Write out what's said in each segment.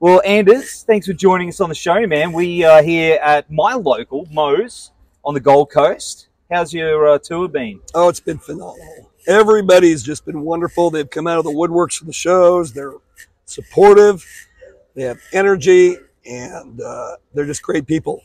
Well, Anders, thanks for joining us on the show, man. We are here at my local, Moe's, on the Gold Coast. How's your uh, tour been? Oh, it's been phenomenal. Everybody's just been wonderful. They've come out of the woodworks for the shows. They're supportive. They have energy, and uh, they're just great people.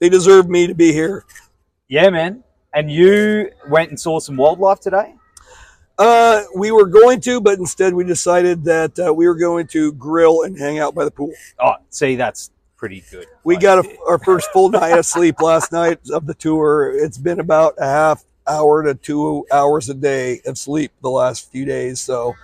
They deserve me to be here. Yeah, man. And you went and saw some wildlife today? Uh, we were going to, but instead we decided that uh, we were going to grill and hang out by the pool. Oh, see, that's pretty good. We got a, our first full night of sleep last night of the tour. It's been about a half hour to two hours a day of sleep the last few days. So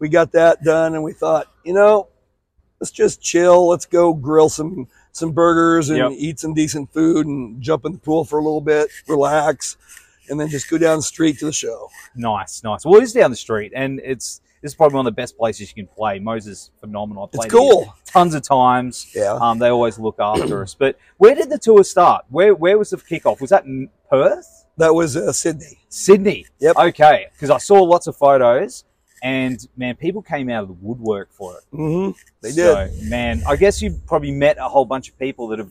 we got that done, and we thought, you know, let's just chill. Let's go grill some some burgers and Yep. eat some decent food and jump in the pool for a little bit, relax, and then just go down the street to the show. Nice, nice. Well, it is down the street, and it's this is probably one of the best places you can play. Moses phenomenal. I've It's cool. tons of times. Yeah. Um, they always look after us. But where did the tour start? Where where was the kickoff? Was that in Perth? That was uh, Sydney. Sydney. Yep. Okay, because I saw lots of photos, and man, people came out of the woodwork for it. hmm They So, did. man, I guess you probably met a whole bunch of people that have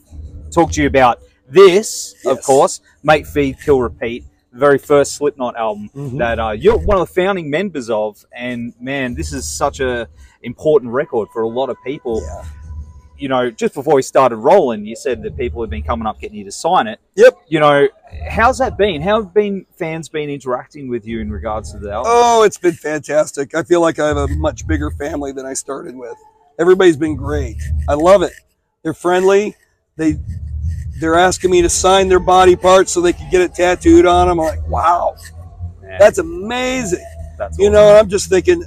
talked to you about this, of course, Mate Feed Kill Repeat, the very first Slipknot album Mhm. that uh, you're one of the founding members of, and man, this is such a important record for a lot of people. Yeah. You know, just before we started rolling, you said that people have been coming up getting you to sign it. Yep. You know, how's that been? How have been fans been interacting with you in regards to the album? Oh, it's been fantastic. I feel like I have a much bigger family than I started with. Everybody's been great. I love it. They're friendly. They they're asking me to sign their body parts so they can get it tattooed on them. I'm like, wow, Man, that's amazing. that's You awesome. know, I'm just thinking,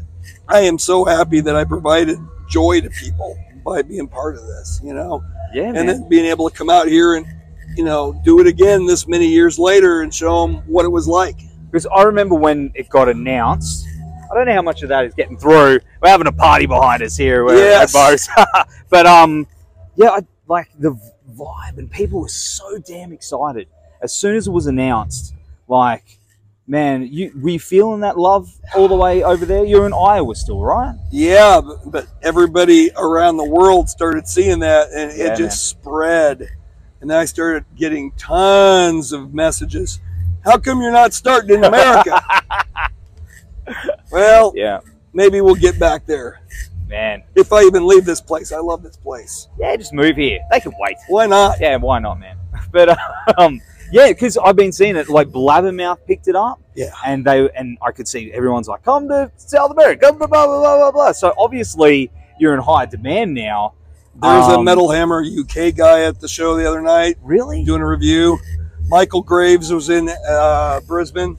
I am so happy that I provided joy to people by being part of this. You know, yeah, and man. then being able to come out here and you know do it again this many years later and show them what it was like. Because I remember when it got announced. I don't know how much of that is getting through. We're having a party behind us here. We're Yes. at Mo's. but um, yeah, I, like the vibe and people were so damn excited as soon as it was announced. Like, man, you were you feeling that love all the way over there? You're in Iowa still, right? Yeah, but, but everybody around the world started seeing that, and Yeah, it just spread. And then I started getting tons of messages. How come you're not starting in America? well, Yeah, maybe we'll get back there man. if I even leave this place. I love this place. Yeah, just move here. They can wait. Why not? Yeah, why not, man? But um, yeah, because I've been seeing it. Like Blabbermouth picked it up. Yeah. and they and I could see everyone's like, "Come to South America, come to blah blah blah blah blah." So obviously you're in high demand now. There's a Um, Metal Hammer UK guy at the show the other night Really, doing a review. Michael Graves was in uh, Brisbane.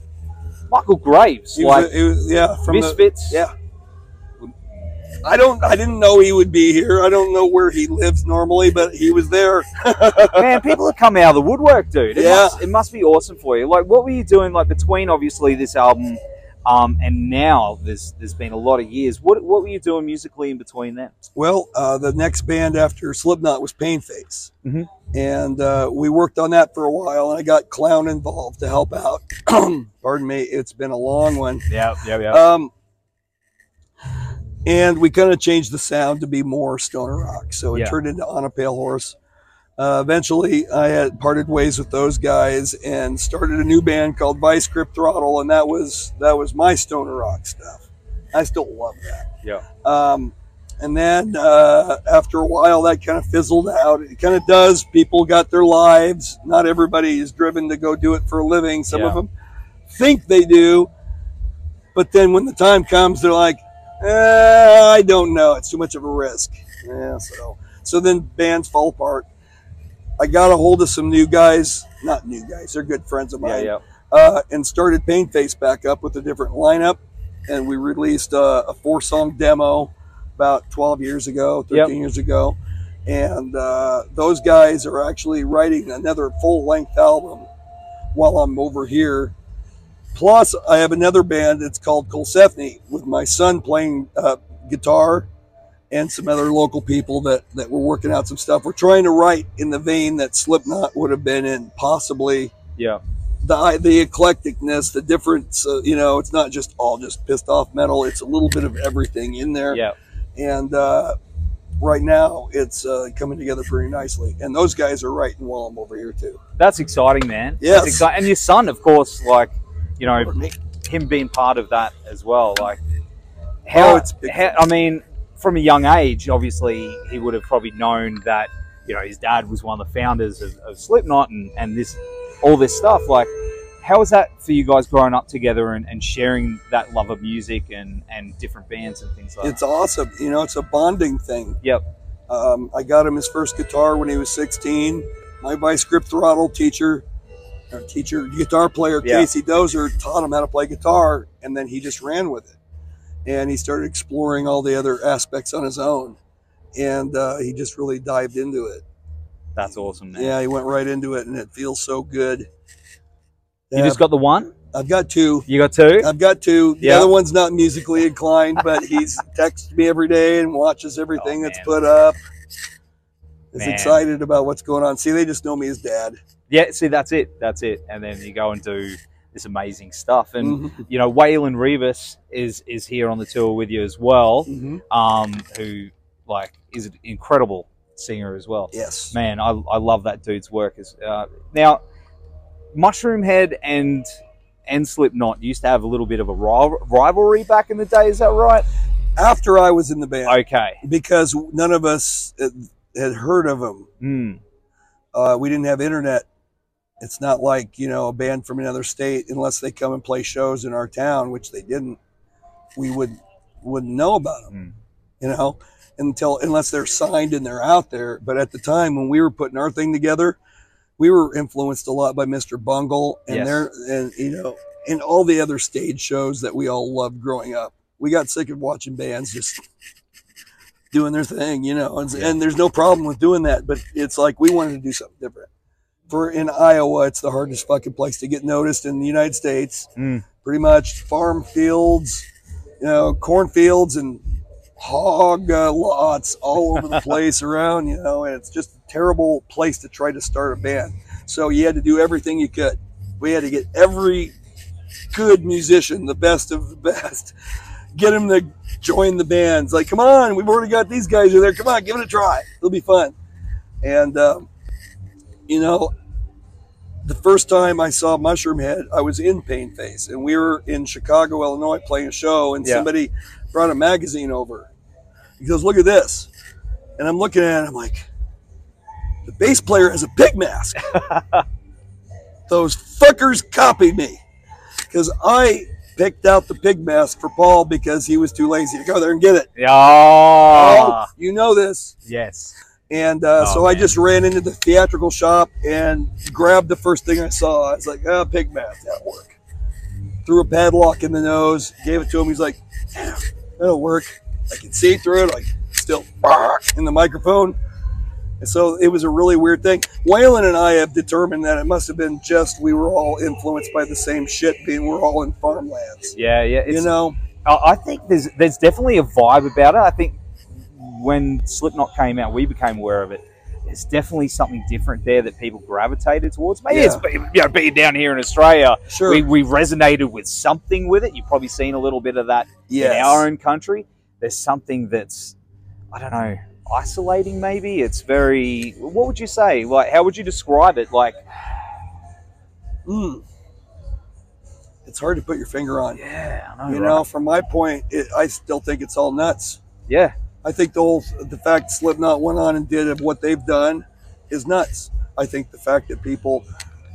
Michael Graves, He like was, he was- yeah, from the, Misfits. yeah. I don't. I didn't know he would be here. I don't know where he lives normally, but he was there. man, people have come out of the woodwork, dude. It, Yeah. must, it must be awesome for you. Like, what were you doing? Like between obviously this album, um, and now there's there's been a lot of years. What what were you doing musically in between that? Well, uh, the next band after Slipknot was Painface, Mhm. and uh, we worked on that for a while. And I got Clown involved to help out. Pardon me. It's been a long one. Yeah, yeah, yeah. Um, and we kind of changed the sound to be more stoner rock. So it Yeah. turned into On a Pale Horse. Uh, eventually, I had parted ways with those guys and started a new band called Vice Grip Throttle, and that was that was my stoner rock stuff. I still love that. Yeah. Um, and then uh, after a while, that kind of fizzled out. It kind of does. People got their lives. Not everybody is driven to go do it for a living. Some of them think they do, but then when the time comes, they're like, eh, I don't know. It's too much of a risk. Yeah, so so then bands fall apart. I got a hold of some new guys, not new guys, they're good friends of mine, yeah. uh, and started Painface back up with a different lineup. And we released a, a four song demo about 12 years ago, 13 Yep. years ago. And uh, those guys are actually writing another full length album while I'm over here. Plus, I have another band. that's called Colsefni with my son playing uh, guitar and some other local people that, that were working out some stuff. We're trying to write in the vein that Slipknot would have been in, possibly Yeah. the the eclecticness, the difference. Uh, you know, it's not just all just pissed off metal. It's a little bit of everything in there. Yeah. And uh, right now, it's uh, coming together pretty nicely. And those guys are writing while I'm over here too. That's exciting, man. Yes. Exci- And your son, of course, like, you know, him being part of that as well. Like, how, Oh, it's how I mean, from a young age, obviously, he would have probably known that, you know, his dad was one of the founders of, of Slipknot and, and this, all this stuff. Like, how was that for you guys growing up together and, and sharing that love of music and, and different bands and things like that It's awesome. You know, it's a bonding thing. Yep. Um, I got him his first guitar when he was 16. My vice grip throttle teacher, or teacher, guitar player Yeah. Casey Dozer taught him how to play guitar, and then he just ran with it. And he started exploring all the other aspects on his own, and uh, he just really dived into it. That's awesome, man. Yeah, he went right into it, and it feels so good. You just got the one? I've got two. You got two? I've got two. The Yeah. other one's not musically inclined, but he's texts me every day and watches everything Oh, that's put up. Is Man. excited about what's going on. See, they just know me as dad. Yeah, see, that's it. That's it. And then you go and do this amazing stuff. And Mhm. you know, Waylon Reavis is is here on the tour with you as well. Mhm. Um, who like is an incredible singer as well. Yes. Man, I, I love that dude's work. As uh, now, Mushroom Head and and Slipknot used to have a little bit of a rivalry back in the day. Is that right? After I was in the band, Okay. because none of us had- had heard of them. Mm. Uh, we didn't have internet. It's not like you know a band from another state unless they come and play shows in our town, which they didn't. We would wouldn't know about them, Mm. you know, until unless they're signed and they're out there. But at the time when we were putting our thing together, we were influenced a lot by Mr. Bungle and Yes. their and you know and all the other stage shows that we all loved growing up. We got sick of watching bands just doing their thing, you know, and, Yeah. and there's no problem with doing that, but it's like we wanted to do something different. For in Iowa, it's the hardest fucking place to get noticed in the United States. Mm. Pretty much farm fields, you know, cornfields and hog uh, lots all over the place around, you know, and it's just a terrible place to try to start a band. So you had to do everything you could. We had to get every good musician, the best of the best, get them to join the bands. Like, come on, we've already got these guys in there. Come on, give it a try. It'll be fun. And, um, you know, the first time I saw Mushroom Head, I was in Pain Face, and we were in Chicago, Illinois, playing a show, and Yeah. somebody brought a magazine over. He goes, "Look at this," and I'm looking at it. I'm like, "The bass player has a pig mask." Those fuckers copied me because I picked out the pig mask for Paul because he was too lazy to go there and get it. Yeah. Oh, you know this. Yes. And uh, Oh, so I just ran into the theatrical shop and grabbed the first thing I saw. I was like, ah, pig mask, that'll work. Threw a padlock in the nose, gave it to him. He's like, yeah, that'll work. I can see through it. Like, still in the microphone. And so it was a really weird thing. Waylon and I have determined that it must have been just we were all influenced by the same shit, being we're all in farmlands. Yeah. Yeah. It's, you know, I I think there's there's definitely a vibe about it. I think when Slipknot came out, we became aware of it. There's definitely something different there that people gravitated towards. Maybe it's you know being down here in Australia, sure. we, we resonated with something with it. You've probably seen a little bit of that yes. in our own country. There's something that's I don't know isolating. Maybe it's very. What would you say? Like how would you describe it? Like Mm. It's hard to put your finger on. yeah, I know. You right? know, from my point, it, I still think it's all nuts. yeah, I think the whole the fact Slipknot went on and did of what they've done is nuts. I think the fact that people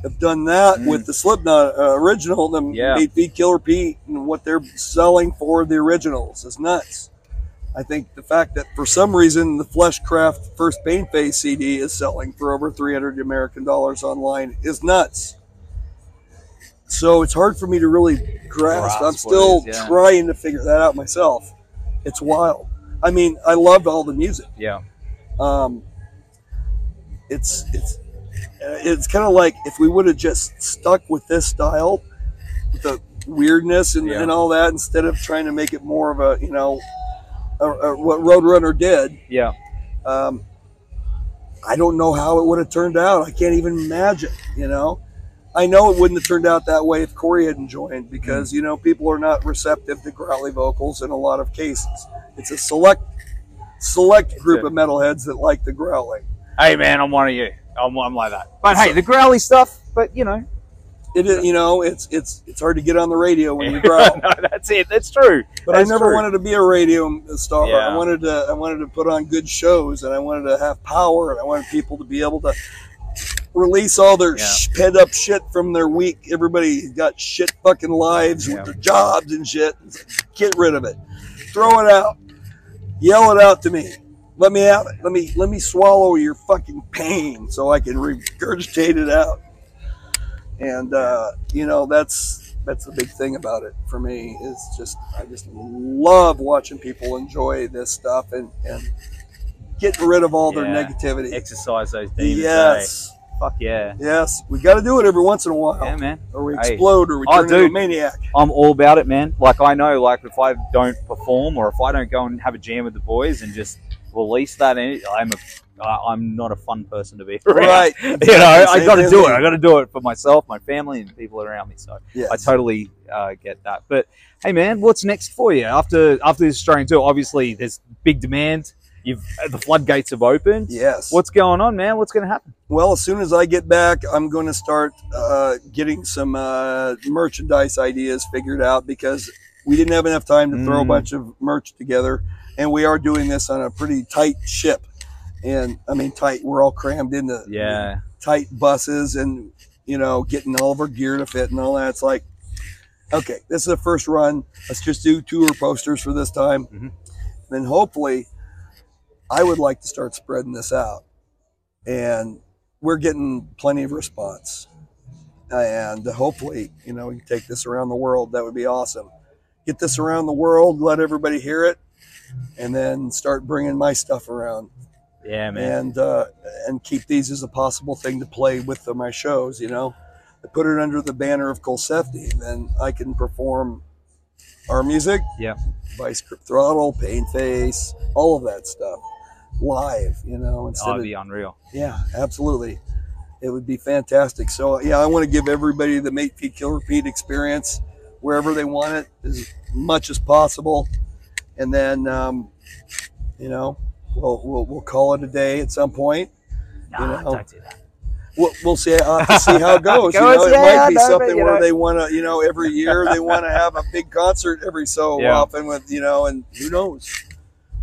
have done that Mm. with the Slipknot uh, original, them Yeah. Mate Feed Kill Repeat, and what they're selling for the originals is nuts. I think the fact that for some reason the Fleshcraft First Pain Face CD is selling for over 300 American dollars online is nuts. So it's hard for me to really grasp. Grasp I'm still is, yeah. trying to figure that out myself. It's wild. I mean, I loved all the music. yeah, Um, it's it's uh, it's kind of like if we would have just stuck with this style, with the weirdness and, Yeah. and all that, instead of trying to make it more of a you know, a, a, what Roadrunner did. yeah. Um, I don't know how it would have turned out. I can't even imagine. You know, I know it wouldn't have turned out that way if Corey hadn't joined because mm. you know people are not receptive to growly vocals in a lot of cases. It's a select select group of metalheads that like the growling. Hey man, I'm one of you. I'm, I'm like that. But hey, the growly stuff. But you know, It is, you know, it's it's it's hard to get on the radio when you growl. no, that's it. That's true. But I never true. wanted to be a radio star. Yeah. I wanted to I wanted to put on good shows, and I wanted to have power, and I wanted people to be able to release all their Yeah. pent up shit from their week. Everybody got shit fucking lives Yeah. with their jobs and shit. Get rid of it. Throw it out. Yell it out to me. Let me out. Let me let me swallow your fucking pain so I can regurgitate it out. And uh, you know that's that's the big thing about it for me is just I just love watching people enjoy this stuff and and getting rid of all their negativity. Exercise those demons. Yes, eh? Fuck yeah. yes, we got to do it every once in a while, Yeah, man. or we Hey. explode, or we Oh, turn into a maniac. I'm all about it, man. Like I know, like if I don't perform or if I don't go and have a jam with the boys and just release that, I'm a, I'm not a fun person to be around. Right. You know, I got to do it. I got to do it for myself, my family, and people around me. So Yes. I totally uh, get that. But hey, man, what's next for you after after this Australian tour? Obviously, there's big demand. You've the floodgates have opened. Yes. What's going on, man? What's going to happen? Well, as soon as I get back, I'm going to start uh, getting some uh, merchandise ideas figured out because we didn't have enough time to throw a Mm. bunch of merch together, and we are doing this on a pretty tight ship. And I mean, tight. We're all crammed into Yeah, tight buses, and you know, getting all of our gear to fit and all that. It's like, okay, this is the first run. Let's just do tour posters for this time. Mhm. Then hopefully, I would like to start spreading this out, and we're getting plenty of response. And hopefully, you know, we can take this around the world. That would be awesome. Get this around the world, let everybody hear it, and then start bringing my stuff around yeah, man. and uh, and keep these as a possible thing to play with my shows. You know, I put it under the banner of Colsefni, then I can perform our music, Yeah. Vice Grip Throttle, Pain Face, all of that stuff live. You know, instead Oh, of it'd be unreal. yeah, absolutely. It would be fantastic. So yeah, I want to give everybody the Mate Feed Kill Repeat experience wherever they want it as much as possible, and then um, you know we'll, we'll we'll call it a day at some point. Nah, You know, don't do that. We'll, we'll see. I'll have to see how it goes. you know, it yeah, might be no, something where know. they want to, you know, every year they want to have a big concert every so Yeah. often with, you know, and who knows?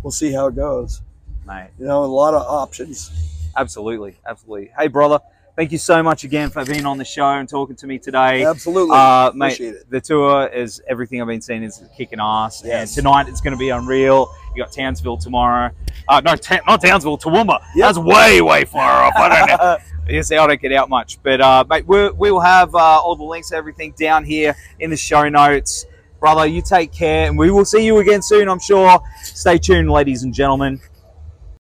We'll see how it goes. Mate, You know, a lot of options. absolutely, absolutely. Hey, brother, thank you so much again for being on the show and talking to me today. Absolutely. Uh, mate, Appreciate it. the tour is everything I've been seeing is kicking ass. Yes. And tonight it's going to be unreal. You got Townsville tomorrow. Uh, no, Ta- not Townsville, Toowoomba. Yep. That's way, way far off. I don't know. Yes, I don't get out much. But, uh, mate, we'll, we'll have uh, all the links, to everything down here in the show notes. Brother, you take care, and we will see you again soon, I'm sure. Stay tuned, ladies and gentlemen.